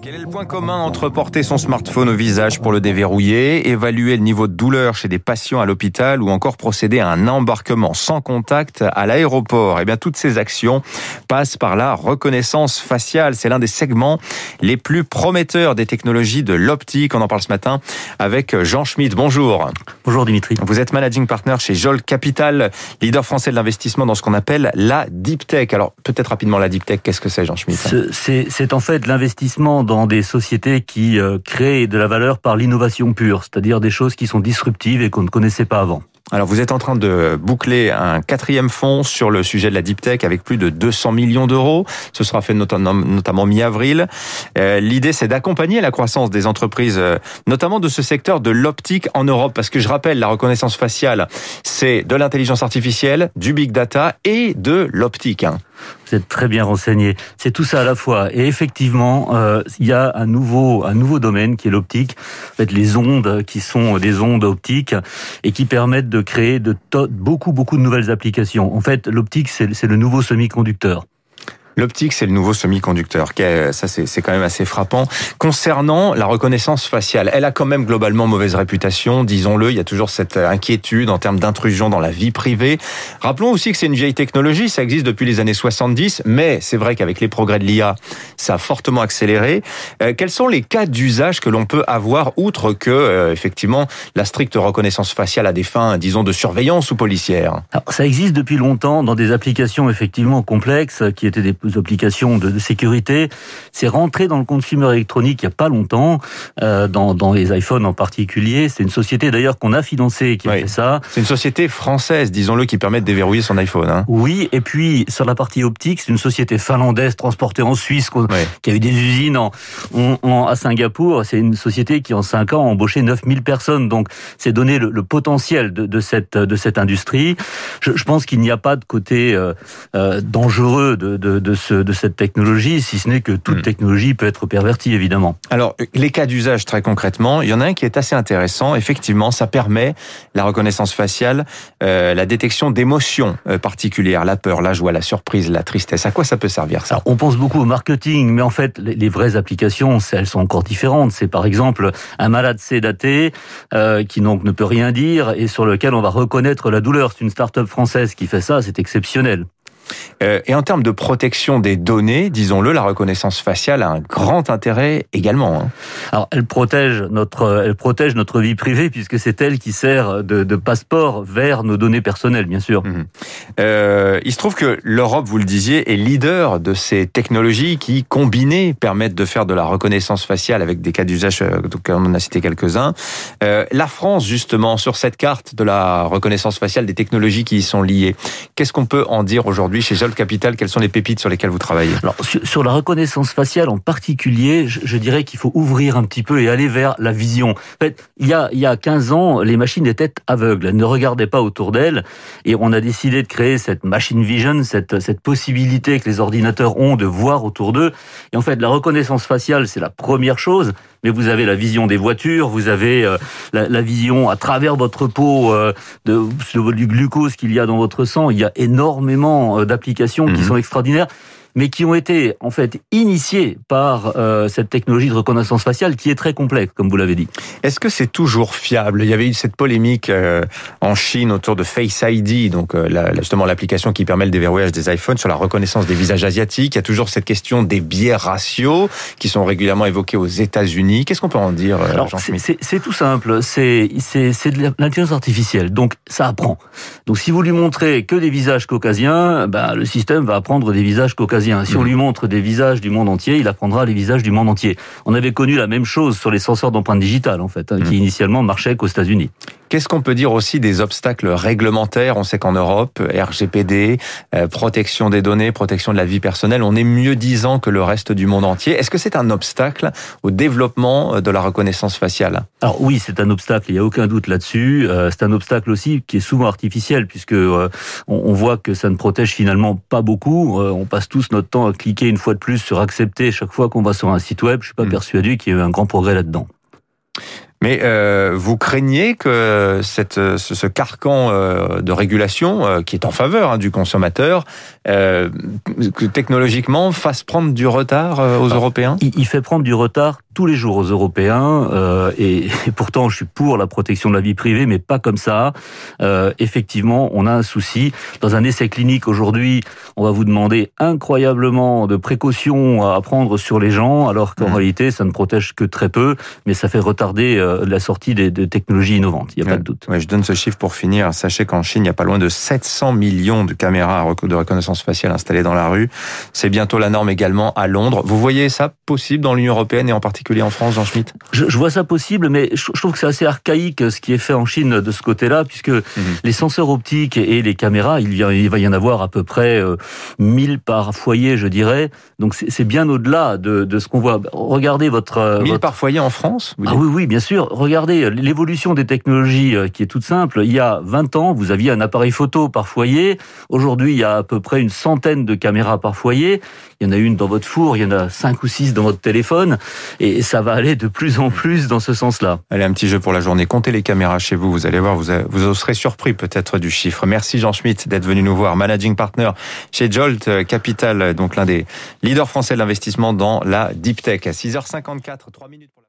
Quel est le point commun entre porter son smartphone au visage pour le déverrouiller, évaluer le niveau de douleur chez des patients à l'hôpital ou encore procéder à un embarquement sans contact à l'aéroport? Eh bien, toutes ces actions passent par la reconnaissance faciale. C'est l'un des segments les plus prometteurs des technologies de l'optique. On en parle ce matin avec Jean Schmidt. Bonjour. Bonjour Dimitri. Vous êtes managing partner chez Jol Capital, leader français de l'investissement dans ce qu'on appelle la deep tech. Alors, peut-être rapidement la deep tech, qu'est-ce que c'est Jean Schmidt C'est en fait l'investissement dans des sociétés qui euh, créent de la valeur par l'innovation pure, c'est-à-dire des choses qui sont disruptives et qu'on ne connaissait pas avant. Alors vous êtes en train de boucler un quatrième fonds sur le sujet de la deep tech avec plus de 200 millions d'euros. Ce sera fait notamment mi-avril. Euh, l'idée c'est d'accompagner la croissance des entreprises, euh, notamment de ce secteur de l'optique en Europe, parce que je rappelle, la reconnaissance faciale, c'est de l'intelligence artificielle, du big data et de l'optique. Hein. Vous êtes très bien renseigné. C'est tout ça à la fois. Et effectivement, euh, il y a un nouveau, un nouveau domaine qui est l'optique. En fait, les ondes qui sont des ondes optiques et qui permettent de créer de beaucoup, beaucoup de nouvelles applications. En fait, l'optique, c'est le nouveau semi-conducteur. L'optique, c'est le nouveau semi-conducteur. Ça, c'est quand même assez frappant. Concernant la reconnaissance faciale, elle a quand même globalement mauvaise réputation, disons-le. Il y a toujours cette inquiétude en termes d'intrusion dans la vie privée. Rappelons aussi que c'est une vieille technologie, ça existe depuis les années 70, mais c'est vrai qu'avec les progrès de l'IA, ça a fortement accéléré. Euh, quels sont les cas d'usage que l'on peut avoir, outre que, euh, effectivement, la stricte reconnaissance faciale à des fins, disons, de surveillance ou policière? Ça existe depuis longtemps dans des applications effectivement complexes qui étaient des applications de, sécurité. C'est rentré dans le consumer électronique il n'y a pas longtemps, euh, dans, dans, les iPhones en particulier. C'est une société d'ailleurs qu'on a financée qui a fait ça. C'est une société française, disons-le, qui permet de déverrouiller son iPhone. Hein. Oui, et puis sur la partie optique, c'est une société finlandaise transportée en Suisse, qui a eu des usines en, en, à Singapour. C'est une société qui en 5 ans a embauché 9000 personnes. Donc c'est donné le, potentiel de, de, cette, de cette industrie. Je, je pense qu'il n'y a pas de côté euh, euh dangereux de, de, de de, cette technologie, si ce n'est que toute hmm. technologie peut être pervertie, évidemment. Alors, les cas d'usage, très concrètement, il y en a un qui est assez intéressant. Effectivement, ça permet la reconnaissance faciale, euh, la détection d'émotions euh, particulières, la peur, la joie, la surprise, la tristesse. À quoi ça peut servir, ça? On pense beaucoup au marketing, mais en fait, les, vraies applications, elles sont encore différentes. C'est par exemple un malade sédaté euh, qui donc ne peut rien dire et sur lequel on va reconnaître la douleur. C'est une start-up française qui fait ça, c'est exceptionnel. Euh, et en termes de protection des données, disons-le, la reconnaissance faciale a un grand intérêt également. Hein. Alors, elle protège notre, elle protège notre vie privée puisque c'est elle qui sert de, de, passeport vers nos données personnelles, bien sûr. Mhm. Euh, il se trouve que l'Europe, vous le disiez, est leader de ces technologies qui, combinées, permettent de faire de la reconnaissance faciale avec des cas d'usage, euh, on en a cité quelques-uns. Euh, la France, justement, sur cette carte de la reconnaissance faciale, des technologies qui y sont liées, qu'est-ce qu'on peut en dire aujourd'hui chez Jol Capital, quelles sont les pépites sur lesquelles vous travaillez? Alors, sur, la reconnaissance faciale en particulier, je, dirais qu'il faut ouvrir un petit peu et aller vers la vision. En fait, il y a, il y a 15 ans, les machines étaient aveugles, elles ne regardaient pas autour d'elles, et on a décidé de créer cette machine vision, cette, cette possibilité que les ordinateurs ont de voir autour d'eux. Et en fait, la reconnaissance faciale, c'est la première chose, mais vous avez la vision des voitures, vous avez euh, la, vision à travers votre peau euh, de, du glucose qu'il y a dans votre sang. Il y a énormément euh, d'applications qui mhm. sont extraordinaires mais qui ont été en fait initiés par euh, cette technologie de reconnaissance faciale qui est très complexe, comme vous l'avez dit. Est-ce que c'est toujours fiable? Il y avait eu cette polémique euh, en Chine autour de Face ID, donc euh, justement l'application qui permet le déverrouillage des iPhones sur la reconnaissance des visages asiatiques. Il y a toujours cette question des biais ratios qui sont régulièrement évoqués aux États-Unis. Qu'est-ce qu'on peut en dire, Jean C'est tout simple. C'est de l'intelligence artificielle, donc ça apprend. Donc si vous lui montrez que des visages caucasiens, ben, le système va apprendre des visages caucasiens si on lui montre des visages du monde entier, il apprendra les visages du monde entier. On avait connu la même chose sur les senseurs d'empreintes digitales, en fait, hein, qui mm. initialement marchaient qu'aux États-Unis. Qu'est-ce qu'on peut dire aussi des obstacles réglementaires? On sait qu'en Europe, RGPD, euh, protection des données, protection de la vie personnelle, on est mieux disant que le reste du monde entier. Est-ce que c'est un obstacle au développement euh, de la reconnaissance faciale? Alors oui, c'est un obstacle, il n'y a aucun doute là-dessus. Euh, c'est un obstacle aussi qui est souvent artificiel, puisque on voit que ça ne protège finalement pas beaucoup. On passe tous notre temps à cliquer une fois de plus sur accepter chaque fois qu'on va sur un site web. Je suis pas hmm. persuadé qu'il y ait eu un grand progrès là-dedans. Mais euh, vous craignez que cette, ce, ce carcan euh, de régulation, euh, qui est en faveur hein, du consommateur, que technologiquement fasse prendre du retard aux. Européens? Il, il fait prendre du retard tous les jours aux Européens, euh, et, et pourtant je suis pour la protection de la vie privée, mais pas comme ça. Euh, effectivement, on a un souci. Dans un essai clinique aujourd'hui, on va vous demander incroyablement de précautions à prendre sur les gens, alors qu'en Mhm. réalité, ça ne protège que très peu, mais ça fait retarder euh, la sortie des, des technologies innovantes. Il n'y a pas de doute. Ouais, je donne ce chiffre pour finir. Sachez qu'en Chine, il y a pas loin de 700 millions de caméras de reconnaissance faciale installées dans la rue. C'est bientôt la norme également à Londres. Vous voyez ça possible dans l'Union européenne et en particulier en France, Jean Schmitt Je, je vois ça possible, mais je, je trouve que c'est assez archaïque ce qui est fait en Chine de ce côté-là, puisque les senseurs optiques et les caméras, il, y a- il va y en avoir à peu près euh, 1000 par foyer, je dirais. Donc c'est bien au-delà de, de ce qu'on voit. Regardez votre... euh, 1000 votre- par foyer en France vous Ah oui, oui, bien sûr. Regardez l'évolution des technologies euh, qui est toute simple. Il y a 20 ans, vous aviez un appareil photo par foyer. Aujourd'hui, il y a à peu près une centaine de caméras par foyer. Il y en a une dans votre four, il y en a cinq ou six dans votre téléphone. Et ça va aller de plus en plus dans ce sens-là. Allez, un petit jeu pour la journée. Comptez les caméras chez vous. Vous allez voir, vous, vous serez surpris peut-être du chiffre. Merci Jean Schmitt d'être venu nous voir. Managing partner chez Jolt Capital, donc l'un des leaders français de l'investissement dans la deep tech. À 6h54, 3 minutes.